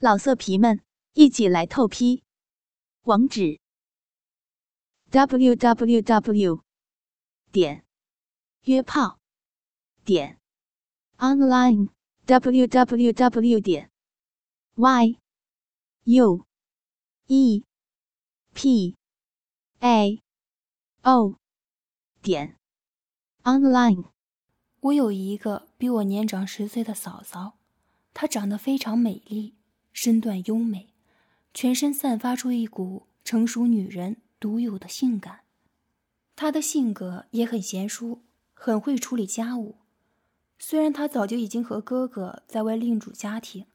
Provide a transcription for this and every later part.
老色皮们，一起来透批！网址：w w w 点约炮点 online w w w 点 y u e p a o 点 online。我有一个比我年长十岁的嫂嫂，她长得非常美丽。身段优美，全身散发出一股成熟女人独有的性感。她的性格也很贤淑，很会处理家务。虽然她早就已经和哥哥在外另组家庭，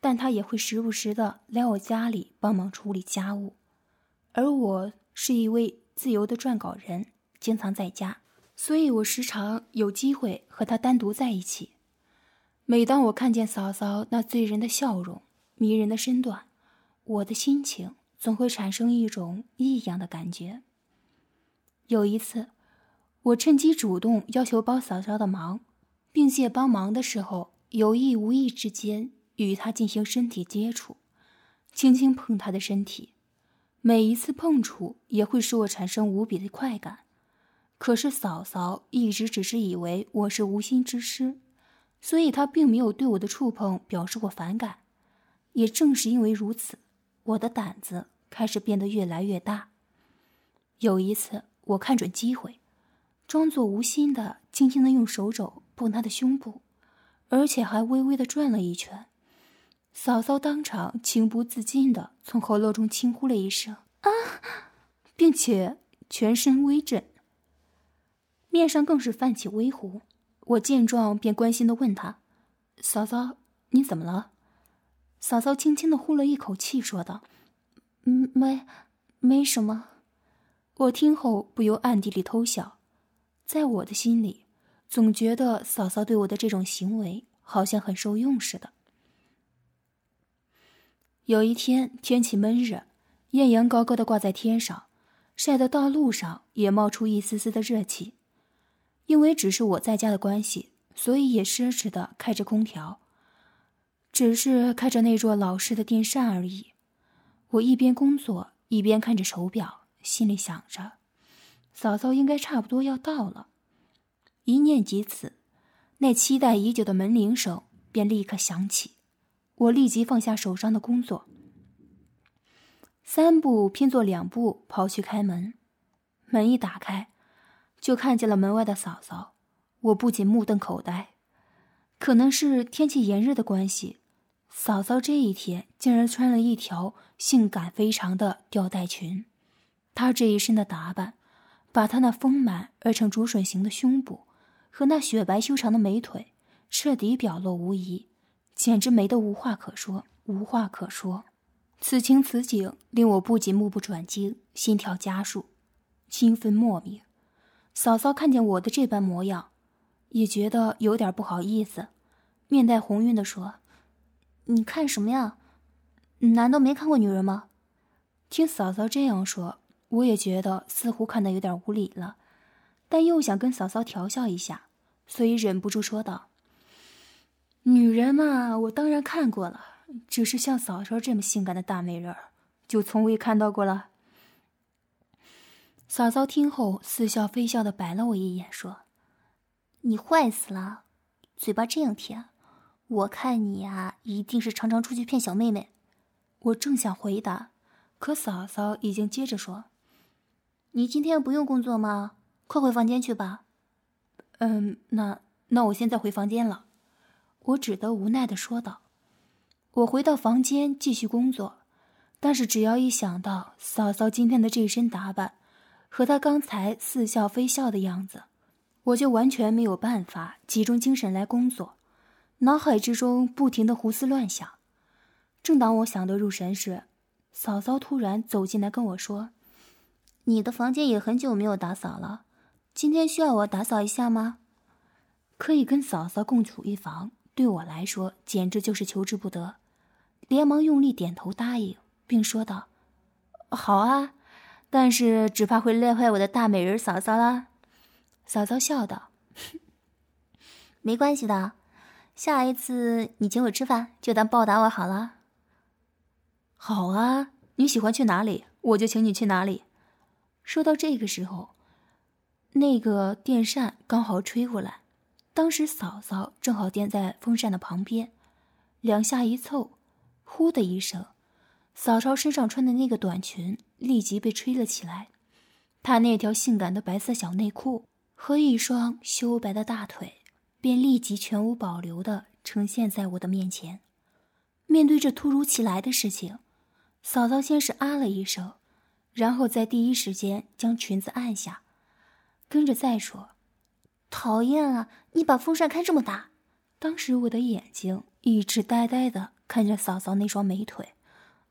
但她也会时不时的来我家里帮忙处理家务。而我是一位自由的撰稿人，经常在家，所以我时常有机会和她单独在一起。每当我看见嫂嫂那醉人的笑容，迷人的身段，我的心情总会产生一种异样的感觉。有一次，我趁机主动要求帮嫂嫂的忙，并且帮忙的时候有意无意之间与她进行身体接触，轻轻碰她的身体。每一次碰触也会使我产生无比的快感。可是嫂嫂一直只是以为我是无心之失，所以她并没有对我的触碰表示过反感。也正是因为如此，我的胆子开始变得越来越大。有一次，我看准机会，装作无心的，轻轻的用手肘碰他的胸部，而且还微微的转了一圈。嫂嫂当场情不自禁的从喉咙中轻呼了一声“啊”，并且全身微震，面上更是泛起微红。我见状便关心的问他：“嫂嫂，你怎么了？”嫂嫂轻轻的呼了一口气，说道：“嗯，没，没什么。”我听后不由暗地里偷笑，在我的心里，总觉得嫂嫂对我的这种行为好像很受用似的。有一天天气闷热，艳阳高高的挂在天上，晒得道路上也冒出一丝丝的热气。因为只是我在家的关系，所以也奢侈的开着空调。只是开着那座老式的电扇而已。我一边工作一边看着手表，心里想着，嫂嫂应该差不多要到了。一念及此，那期待已久的门铃声便立刻响起。我立即放下手上的工作，三步拼作两步跑去开门。门一打开，就看见了门外的嫂嫂。我不仅目瞪口呆，可能是天气炎热的关系。嫂嫂这一天竟然穿了一条性感非常的吊带裙，她这一身的打扮，把她那丰满而成竹笋形的胸部和那雪白修长的美腿彻底表露无遗，简直美得无话可说，无话可说。此情此景令我不仅目不转睛，心跳加速，兴奋莫名。嫂嫂看见我的这般模样，也觉得有点不好意思，面带红晕的说。你看什么呀？难道没看过女人吗？听嫂嫂这样说，我也觉得似乎看得有点无理了，但又想跟嫂嫂调笑一下，所以忍不住说道：“女人嘛，我当然看过了，只是像嫂嫂这么性感的大美人，就从未看到过了。”嫂嫂听后似笑非笑的白了我一眼，说：“你坏死了，嘴巴这样甜。”我看你呀，一定是常常出去骗小妹妹。我正想回答，可嫂嫂已经接着说：“你今天不用工作吗？快回房间去吧。”嗯，那那我现在回房间了。我只得无奈的说道。我回到房间继续工作，但是只要一想到嫂嫂今天的这身打扮，和她刚才似笑非笑的样子，我就完全没有办法集中精神来工作。脑海之中不停的胡思乱想，正当我想得入神时，嫂嫂突然走进来跟我说：“你的房间也很久没有打扫了，今天需要我打扫一下吗？”可以跟嫂嫂共处一房，对我来说简直就是求之不得，连忙用力点头答应，并说道：“好啊，但是只怕会累坏我的大美人嫂嫂啦。”嫂嫂笑道：“没关系的。”下一次你请我吃饭，就当报答我好了。好啊，你喜欢去哪里，我就请你去哪里。说到这个时候，那个电扇刚好吹过来，当时嫂嫂正好垫在风扇的旁边，两下一凑，呼的一声，嫂嫂身上穿的那个短裙立即被吹了起来，她那条性感的白色小内裤和一双修白的大腿，便立即全无保留的呈现在我的面前。面对这突如其来的事情，嫂嫂先是啊了一声，然后在第一时间将裙子按下，跟着再说：“讨厌啊！你把风扇开这么大。”当时我的眼睛一直呆呆的看着嫂嫂那双美腿。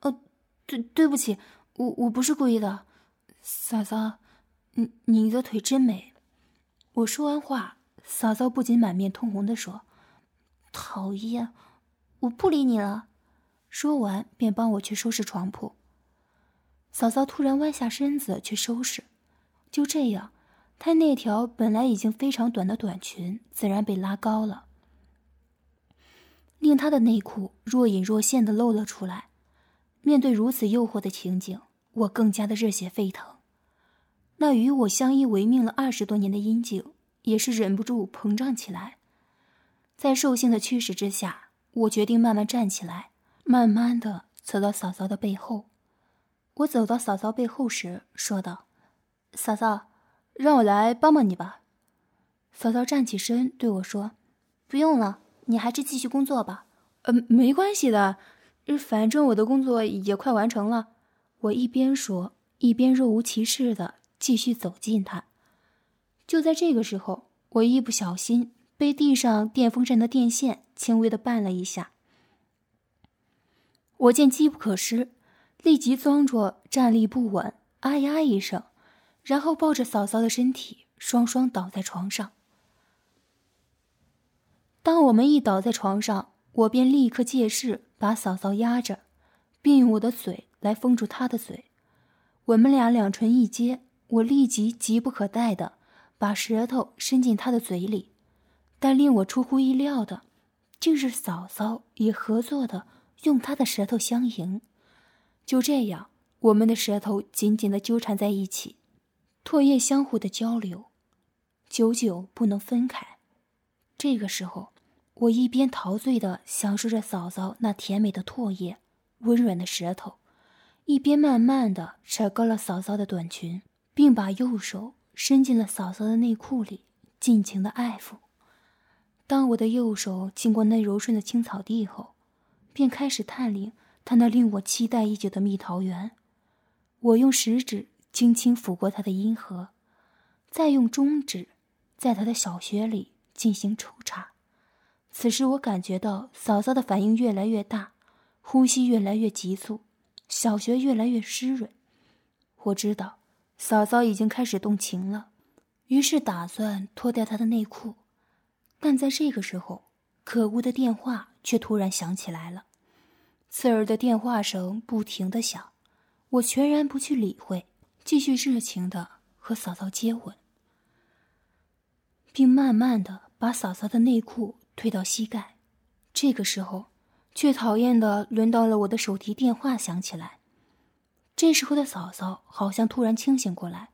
哦，对，对不起，我我不是故意的，嫂嫂，你你的腿真美。我说完话，嫂嫂不仅满面通红的说：“讨厌。”我不理你了。说完，便帮我去收拾床铺。嫂嫂突然弯下身子去收拾，就这样，她那条本来已经非常短的短裙自然被拉高了，令她的内裤若隐若现的露了出来。面对如此诱惑的情景，我更加的热血沸腾。那与我相依为命了二十多年的阴茎也是忍不住膨胀起来，在兽性的驱使之下。我决定慢慢站起来，慢慢的走到嫂嫂的背后。我走到嫂嫂背后时，说道：“嫂嫂，让我来帮帮你吧。”嫂嫂站起身对我说：“不用了，你还是继续工作吧。”“呃，没关系的，反正我的工作也快完成了。”我一边说，一边若无其事的继续走近她。就在这个时候，我一不小心。被地上电风扇的电线轻微的绊了一下，我见机不可失，立即装作站立不稳，啊呀一声，然后抱着嫂嫂的身体，双双倒在床上。当我们一倒在床上，我便立刻借势把嫂嫂压着，并用我的嘴来封住她的嘴。我们俩两唇一接，我立即急不可待的把舌头伸进她的嘴里。但令我出乎意料的，竟是嫂嫂也合作的用她的舌头相迎。就这样，我们的舌头紧紧的纠缠在一起，唾液相互的交流，久久不能分开。这个时候，我一边陶醉的享受着嫂嫂那甜美的唾液、温软的舌头，一边慢慢的扯高了嫂嫂的短裙，并把右手伸进了嫂嫂的内裤里，尽情的爱抚。当我的右手经过那柔顺的青草地后，便开始探领他那令我期待已久的蜜桃园。我用食指轻轻抚过他的阴核，再用中指在他的小穴里进行抽插。此时我感觉到嫂嫂的反应越来越大，呼吸越来越急促，小穴越来越湿润。我知道嫂嫂已经开始动情了，于是打算脱掉她的内裤。但在这个时候，可恶的电话却突然响起来了，刺耳的电话声不停的响，我全然不去理会，继续热情的和嫂嫂接吻，并慢慢的把嫂嫂的内裤推到膝盖。这个时候，却讨厌的轮到了我的手提电话响起来。这时候的嫂嫂好像突然清醒过来，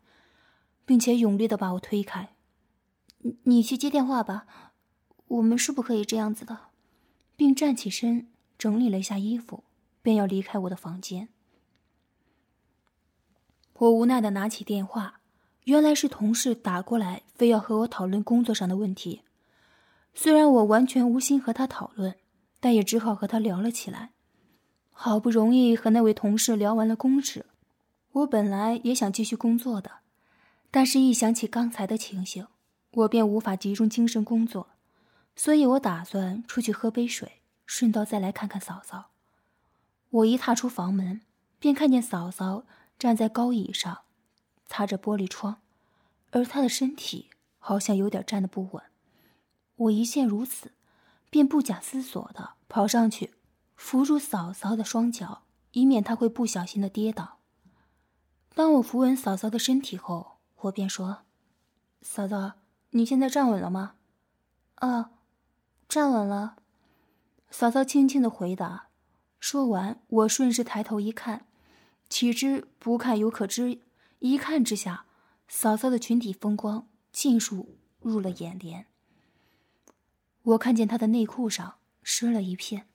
并且勇烈的把我推开：“你你去接电话吧。”我们是不可以这样子的，并站起身整理了一下衣服，便要离开我的房间。我无奈的拿起电话，原来是同事打过来，非要和我讨论工作上的问题。虽然我完全无心和他讨论，但也只好和他聊了起来。好不容易和那位同事聊完了公事，我本来也想继续工作的，但是一想起刚才的情形，我便无法集中精神工作。所以我打算出去喝杯水，顺道再来看看嫂嫂。我一踏出房门，便看见嫂嫂站在高椅上，擦着玻璃窗，而她的身体好像有点站得不稳。我一见如此，便不假思索的跑上去，扶住嫂嫂的双脚，以免她会不小心的跌倒。当我扶稳嫂嫂的身体后，我便说：“嫂嫂，你现在站稳了吗？”“啊。”站稳了，嫂嫂轻轻的回答，说完，我顺势抬头一看，岂知不看犹可知，一看之下，嫂嫂的裙底风光尽数入了眼帘。我看见她的内裤上湿了一片，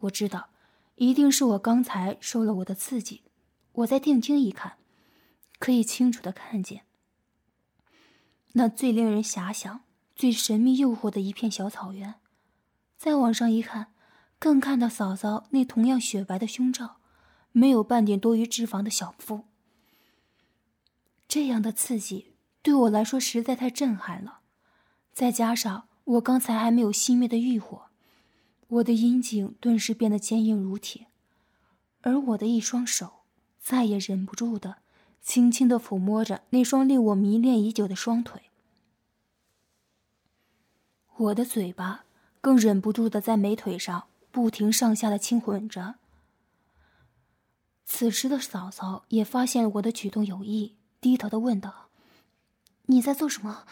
我知道，一定是我刚才受了我的刺激。我再定睛一看，可以清楚的看见那最令人遐想、最神秘诱惑的一片小草原。再往上一看，更看到嫂嫂那同样雪白的胸罩，没有半点多余脂肪的小腹。这样的刺激对我来说实在太震撼了，再加上我刚才还没有熄灭的欲火，我的阴茎顿时变得坚硬如铁，而我的一双手再也忍不住的轻轻的抚摸着那双令我迷恋已久的双腿，我的嘴巴。更忍不住的在美腿上不停上下的轻吻着。此时的嫂嫂也发现我的举动有异，低头的问道：“你在做什么？”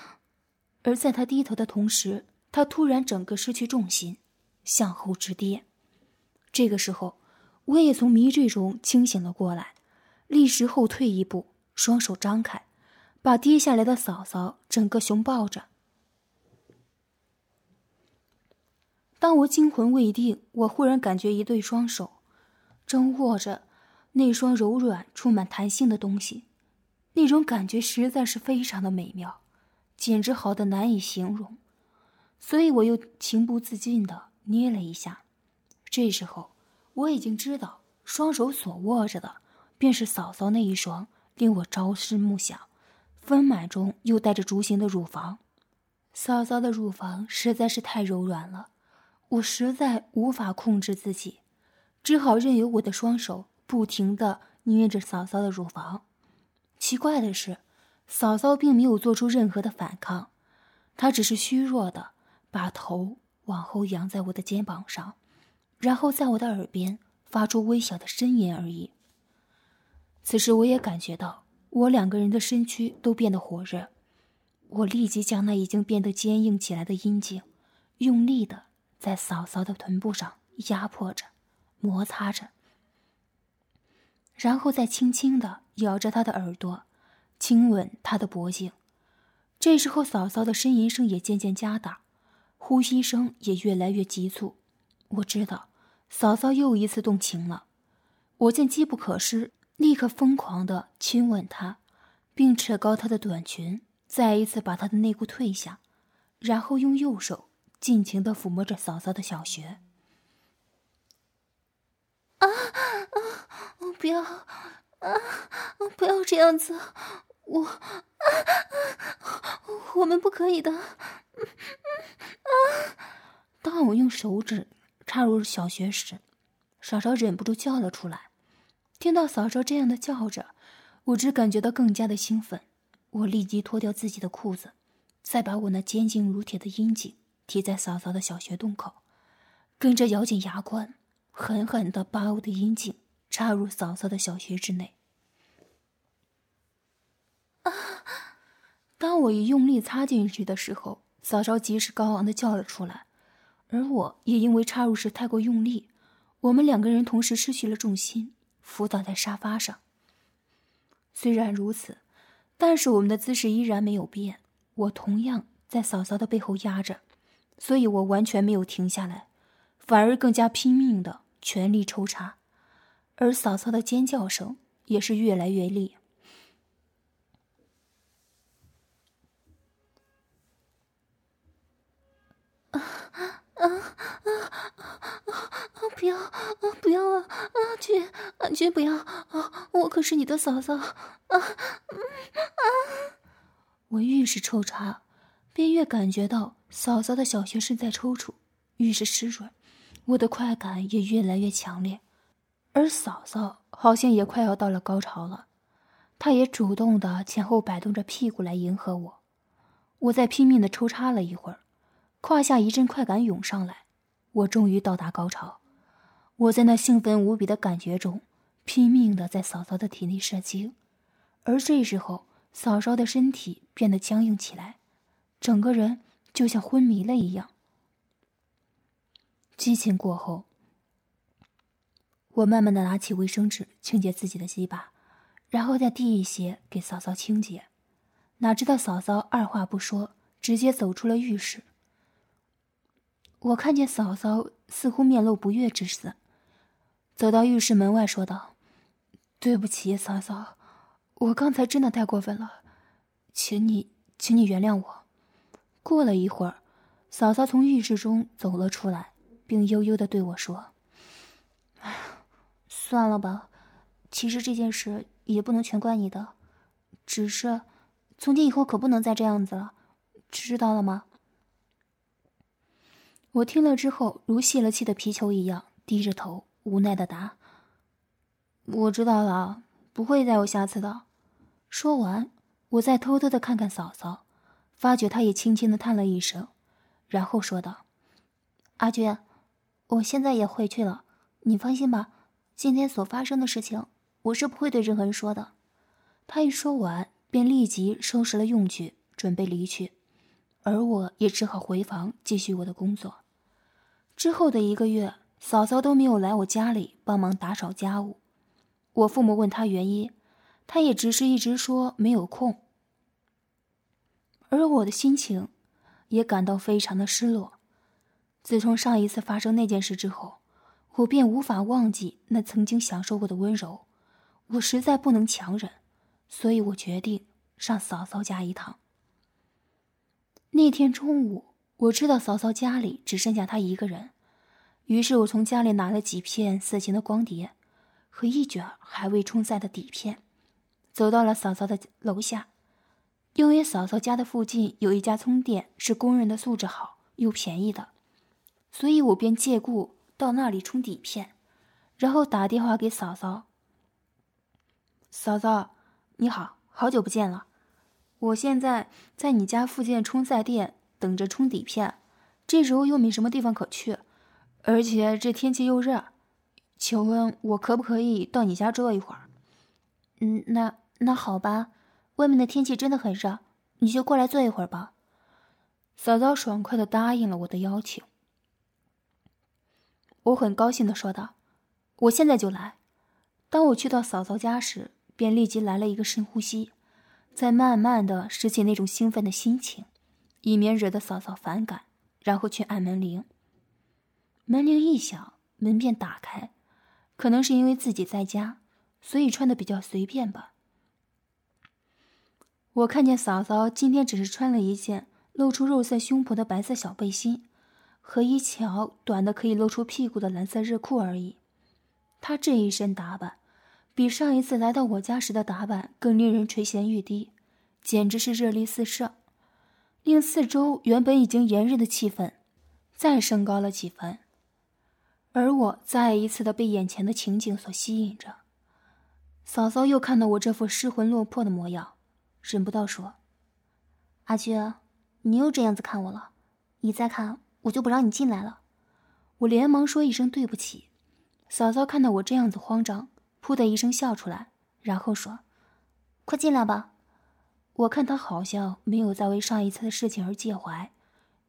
而在她低头的同时，她突然整个失去重心，向后直跌。这个时候，我也从迷醉中清醒了过来，立时后退一步，双手张开，把跌下来的嫂嫂整个熊抱着。当我惊魂未定，我忽然感觉一对双手正握着那双柔软、充满弹性的东西，那种感觉实在是非常的美妙，简直好的难以形容。所以我又情不自禁的捏了一下。这时候我已经知道，双手所握着的便是嫂嫂那一双令我朝思暮想、丰满中又带着竹形的乳房。嫂嫂的乳房实在是太柔软了。我实在无法控制自己，只好任由我的双手不停的捏着嫂嫂的乳房。奇怪的是，嫂嫂并没有做出任何的反抗，她只是虚弱的把头往后仰在我的肩膀上，然后在我的耳边发出微小的呻吟而已。此时，我也感觉到我两个人的身躯都变得火热，我立即将那已经变得坚硬起来的阴茎用力的。在嫂嫂的臀部上压迫着，摩擦着，然后再轻轻的咬着她的耳朵，亲吻她的脖颈。这时候，嫂嫂的呻吟声也渐渐加大，呼吸声也越来越急促。我知道，嫂嫂又一次动情了。我见机不可失，立刻疯狂的亲吻她，并扯高她的短裙，再一次把她的内裤褪下，然后用右手。尽情的抚摸着嫂嫂的小穴。啊啊！我不要啊！不要这样子，我啊啊！我们不可以的。啊！当我用手指插入小穴时，嫂嫂忍不住叫了出来。听到嫂嫂这样的叫着，我只感觉到更加的兴奋。我立即脱掉自己的裤子，再把我那坚硬如铁的阴茎。贴在嫂嫂的小穴洞口，跟着咬紧牙关，狠狠的把我的阴茎插入嫂嫂的小穴之内。啊！当我一用力插进去的时候，嫂嫂即时高昂的叫了出来，而我也因为插入时太过用力，我们两个人同时失去了重心，伏倒在沙发上。虽然如此，但是我们的姿势依然没有变，我同样在嫂嫂的背后压着。所以我完全没有停下来，反而更加拼命的全力抽插，而嫂嫂的尖叫声也是越来越厉。啊啊啊啊！不要啊！不要啊！啊，绝啊绝不要啊！我可是你的嫂嫂啊！啊啊！我越是抽插，便越感觉到。嫂嫂的小穴是在抽搐，愈是湿润，我的快感也越来越强烈，而嫂嫂好像也快要到了高潮了，她也主动的前后摆动着屁股来迎合我。我在拼命的抽插了一会儿，胯下一阵快感涌上来，我终于到达高潮。我在那兴奋无比的感觉中，拼命的在嫂嫂的体内射精，而这时候嫂嫂的身体变得僵硬起来，整个人。就像昏迷了一样。激情过后，我慢慢的拿起卫生纸清洁自己的鸡巴，然后再递一些给嫂嫂清洁。哪知道嫂嫂二话不说，直接走出了浴室。我看见嫂嫂似乎面露不悦之色，走到浴室门外说道：“对不起，嫂嫂，我刚才真的太过分了，请你，请你原谅我。”过了一会儿，嫂嫂从浴室中走了出来，并悠悠的对我说：“哎，算了吧，其实这件事也不能全怪你的，只是……”从今以后可不能再这样子了，知道了吗？我听了之后，如泄了气的皮球一样，低着头，无奈的答：“我知道了，不会再有下次的。”说完，我再偷偷的看看嫂嫂，发觉她也轻轻的叹了一声，然后说道：“阿娟，我现在也回去了，你放心吧，今天所发生的事情，我是不会对任何人说的。”他一说完。便立即收拾了用具，准备离去，而我也只好回房继续我的工作。之后的一个月，嫂嫂都没有来我家里帮忙打扫家务。我父母问他原因，他也只是一直说没有空。而我的心情也感到非常的失落。自从上一次发生那件事之后，我便无法忘记那曾经享受过的温柔，我实在不能强忍。所以我决定上嫂嫂家一趟。那天中午，我知道嫂嫂家里只剩下她一个人，于是我从家里拿了几片色情的光碟和一卷还未冲塞的底片，走到了嫂嫂的楼下。因为嫂嫂家的附近有一家充店是公认的素质好又便宜的，所以我便借故到那里充底片，然后打电话给嫂嫂。嫂嫂。你好，好久不见了。我现在在你家附近充赛店等着充底片，这时候又没什么地方可去，而且这天气又热，请问我可不可以到你家坐一会儿？嗯，那那好吧。外面的天气真的很热，你就过来坐一会儿吧。嫂嫂爽快的答应了我的邀请。我很高兴的说道：“我现在就来。”当我去到嫂嫂家时。便立即来了一个深呼吸，再慢慢的拾起那种兴奋的心情，以免惹得嫂嫂反感，然后去按门铃。门铃一响，门便打开，可能是因为自己在家，所以穿的比较随便吧。我看见嫂嫂今天只是穿了一件露出肉色胸脯的白色小背心，和一条短的可以露出屁股的蓝色热裤而已。她这一身打扮。比上一次来到我家时的打扮更令人垂涎欲滴，简直是热力四射，令四周原本已经炎热的气氛再升高了几分。而我再一次的被眼前的情景所吸引着。嫂嫂又看到我这副失魂落魄的模样，忍不到说：“阿军，你又这样子看我了，你再看我就不让你进来了。”我连忙说一声对不起。嫂嫂看到我这样子慌张。噗的一声笑出来，然后说：“快进来吧。”我看他好像没有再为上一次的事情而介怀，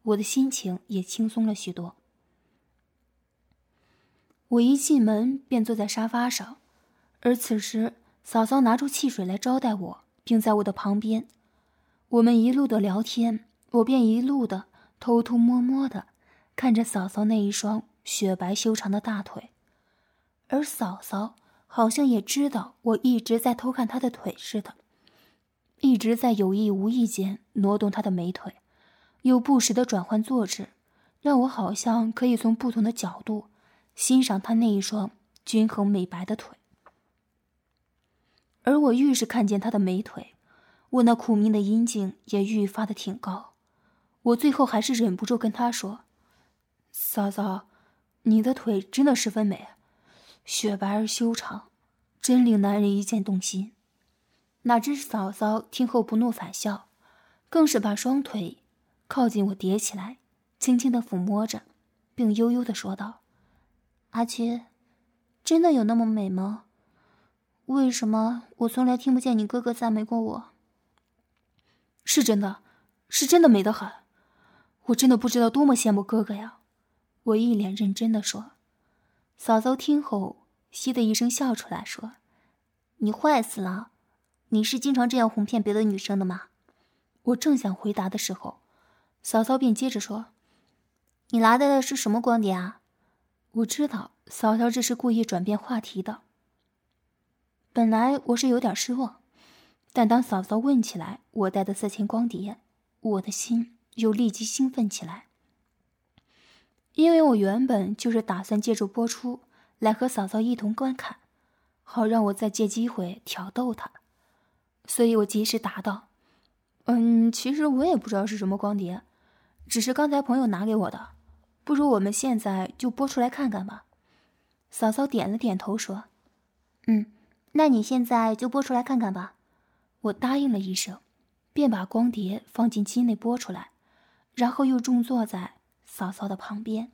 我的心情也轻松了许多。我一进门便坐在沙发上，而此时嫂嫂拿出汽水来招待我，并在我的旁边。我们一路的聊天，我便一路的偷偷摸摸的看着嫂嫂那一双雪白修长的大腿，而嫂嫂。好像也知道我一直在偷看她的腿似的，一直在有意无意间挪动她的美腿，又不时的转换坐姿，让我好像可以从不同的角度欣赏他那一双均衡美白的腿。而我愈是看见他的美腿，我那苦命的阴茎也愈发的挺高。我最后还是忍不住跟他说：“嫂嫂，你的腿真的十分美。”雪白而修长，真令男人一见动心。哪知嫂嫂听后不怒反笑，更是把双腿靠近我叠起来，轻轻的抚摸着，并悠悠的说道：“阿七，真的有那么美吗？为什么我从来听不见你哥哥赞美过我？是真的，是真的美得很。我真的不知道多么羡慕哥哥呀！”我一脸认真的说。嫂嫂听后，嘻的一声笑出来，说：“你坏死了！你是经常这样哄骗别的女生的吗？”我正想回答的时候，嫂嫂便接着说：“你拿的是什么光碟啊？”我知道嫂嫂这是故意转变话题的。本来我是有点失望，但当嫂嫂问起来我带的色情光碟，我的心又立即兴奋起来。因为我原本就是打算借助播出来和嫂嫂一同观看，好让我再借机会挑逗她，所以我及时答道：“嗯，其实我也不知道是什么光碟，只是刚才朋友拿给我的。不如我们现在就播出来看看吧。”嫂嫂点了点头说：“嗯，那你现在就播出来看看吧。”我答应了一声，便把光碟放进机内播出来，然后又重坐在。嫂嫂的旁边，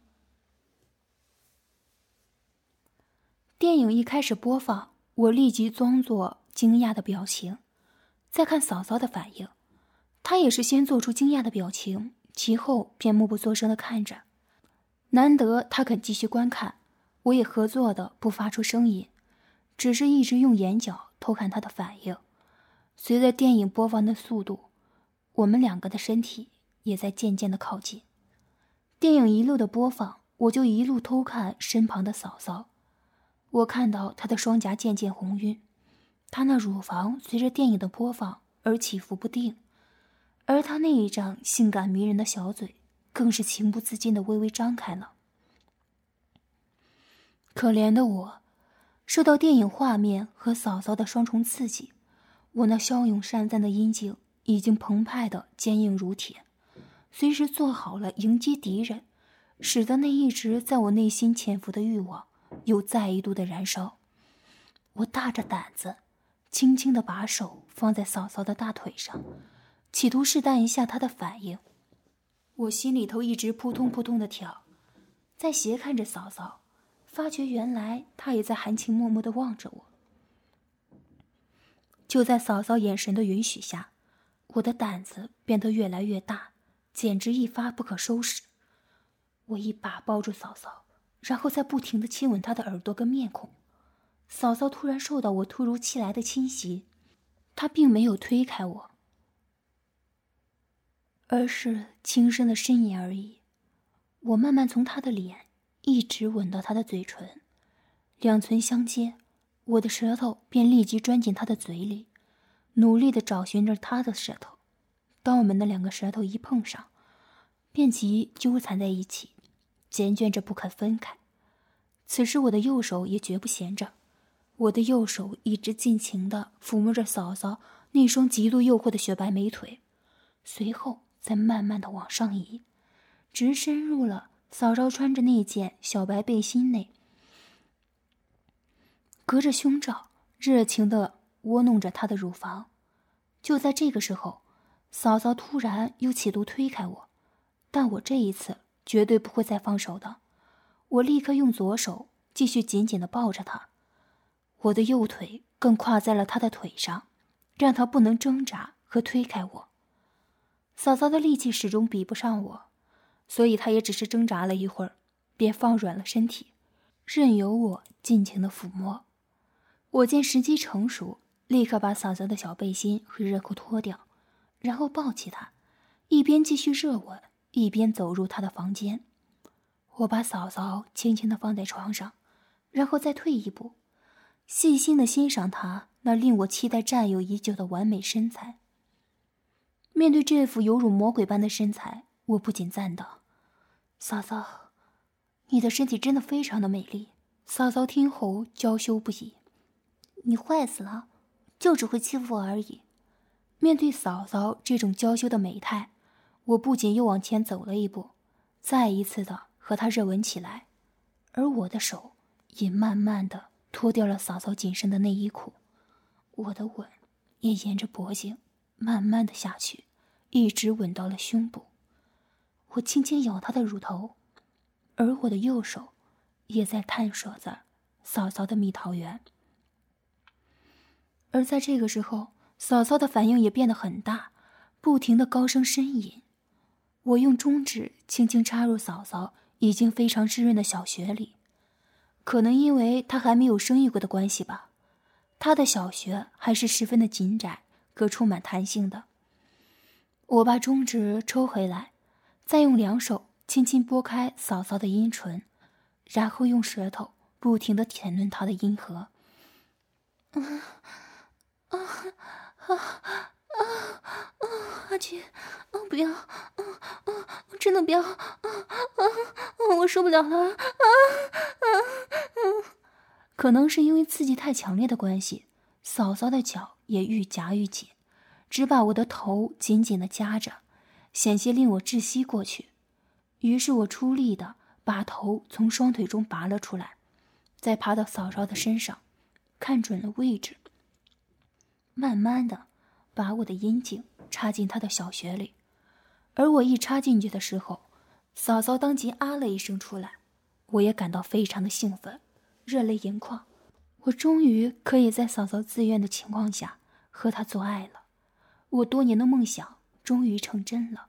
电影一开始播放，我立即装作惊讶的表情，再看嫂嫂的反应，她也是先做出惊讶的表情，其后便默不作声的看着。难得他肯继续观看，我也合作的不发出声音，只是一直用眼角偷看他的反应。随着电影播放的速度，我们两个的身体也在渐渐的靠近。电影一路的播放，我就一路偷看身旁的嫂嫂。我看到她的双颊渐渐红晕，她那乳房随着电影的播放而起伏不定，而她那一张性感迷人的小嘴，更是情不自禁的微微张开了。可怜的我，受到电影画面和嫂嫂的双重刺激，我那骁勇善战的阴茎已经澎湃的坚硬如铁。随时做好了迎接敌人，使得那一直在我内心潜伏的欲望又再一度的燃烧。我大着胆子，轻轻的把手放在嫂嫂的大腿上，企图试探一下她的反应。我心里头一直扑通扑通的跳，在斜看着嫂嫂，发觉原来她也在含情脉脉的望着我。就在嫂嫂眼神的允许下，我的胆子变得越来越大。简直一发不可收拾！我一把抱住嫂嫂，然后再不停的亲吻她的耳朵跟面孔。嫂嫂突然受到我突如其来的侵袭，她并没有推开我，而是轻声的呻吟而已。我慢慢从她的脸一直吻到她的嘴唇，两唇相接，我的舌头便立即钻进她的嘴里，努力的找寻着她的舌头。当我们的两个舌头一碰上，便即纠缠在一起，缱绻着不肯分开。此时我的右手也绝不闲着，我的右手一直尽情的抚摸着嫂嫂那双极度诱惑的雪白美腿，随后在慢慢的往上移，直深入了嫂嫂穿着那件小白背心内，隔着胸罩热情的窝弄着她的乳房。就在这个时候。嫂嫂突然又企图推开我，但我这一次绝对不会再放手的。我立刻用左手继续紧紧的抱着她，我的右腿更跨在了她的腿上，让她不能挣扎和推开我。嫂嫂的力气始终比不上我，所以她也只是挣扎了一会儿，便放软了身体，任由我尽情的抚摸。我见时机成熟，立刻把嫂嫂的小背心和热裤脱掉。然后抱起她，一边继续热吻，一边走入她的房间。我把嫂嫂轻轻的放在床上，然后再退一步，细心的欣赏她那令我期待占有已久的完美身材。面对这副犹如魔鬼般的身材，我不仅赞道：“嫂嫂，你的身体真的非常的美丽。”嫂嫂听后娇羞不已：“你坏死了，就只会欺负我而已。”面对嫂嫂这种娇羞的美态，我不仅又往前走了一步，再一次的和她热吻起来，而我的手也慢慢的脱掉了嫂嫂紧身的内衣裤，我的吻也沿着脖颈慢慢的下去，一直吻到了胸部。我轻轻咬她的乳头，而我的右手也在探索着嫂嫂的蜜桃园。而在这个时候。嫂嫂的反应也变得很大，不停的高声呻吟。我用中指轻轻插入嫂嫂已经非常湿润的小穴里，可能因为她还没有生育过的关系吧，她的小穴还是十分的紧窄，可充满弹性的。我把中指抽回来，再用两手轻轻拨开嫂嫂的阴唇，然后用舌头不停的舔润她的阴核。啊啊啊啊啊！阿俊，啊不要，啊啊！真的不要，啊啊！我受不了了，啊啊啊！可能是因为刺激太强烈的关系，嫂嫂的脚也愈夹愈紧。只把我的头紧紧的夹着，险些令我窒息过去。于是我出力的把头从双腿中拔了出来，再爬到嫂嫂的身上，看准了位置，慢慢的把我的阴茎插进她的小穴里。而我一插进去的时候，嫂嫂当即啊了一声出来，我也感到非常的兴奋，热泪盈眶。我终于可以在嫂嫂自愿的情况下和他做爱了。我多年的梦想终于成真了。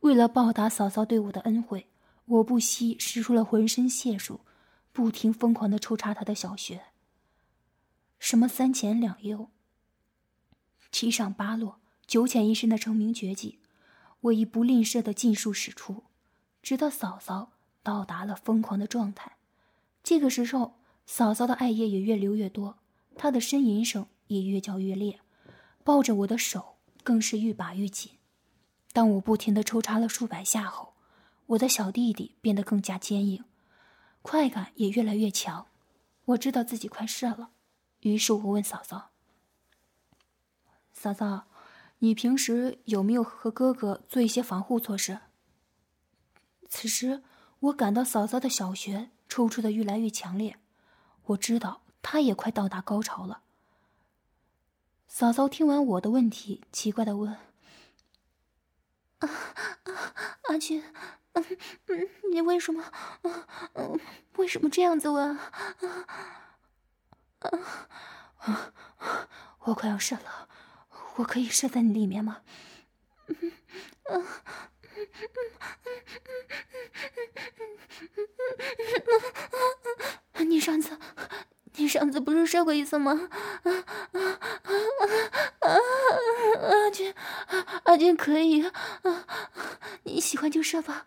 为了报答嫂嫂对我的恩惠，我不惜使出了浑身解数，不停疯狂的抽插他的小穴。什么三前两右、七上八落、九浅一深的成名绝技，我已不吝啬的尽数使出，直到嫂嫂到达了疯狂的状态。这个时候，嫂嫂的艾叶也越流越多，她的呻吟声也越叫越烈，抱着我的手。更是愈拔愈紧。当我不停的抽插了数百下后，我的小弟弟变得更加坚硬，快感也越来越强。我知道自己快射了，于是我问嫂嫂：“嫂嫂，你平时有没有和哥哥做一些防护措施？”此时，我感到嫂嫂的小穴抽出的越来越强烈，我知道她也快到达高潮了。嫂嫂听完我的问题，奇怪的问：“啊啊，阿俊，嗯嗯，你为什么，嗯为什么这样子问？啊啊啊！我快要射了，我可以射在你里面吗？嗯嗯嗯嗯你上次。”你上次不是射过一次吗？啊啊啊啊！阿俊，阿俊可以啊，你喜欢就射吧。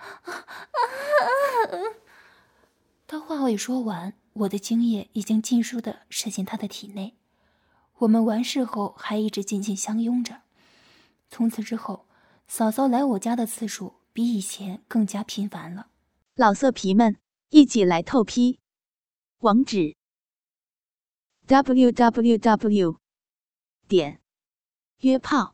他话未说完，我的精液已经尽数的射进他的体内。我们完事后还一直紧紧相拥着。从此之后，嫂嫂来我家的次数比以前更加频繁了。老色皮们，一起来透批，网址。www. 点约炮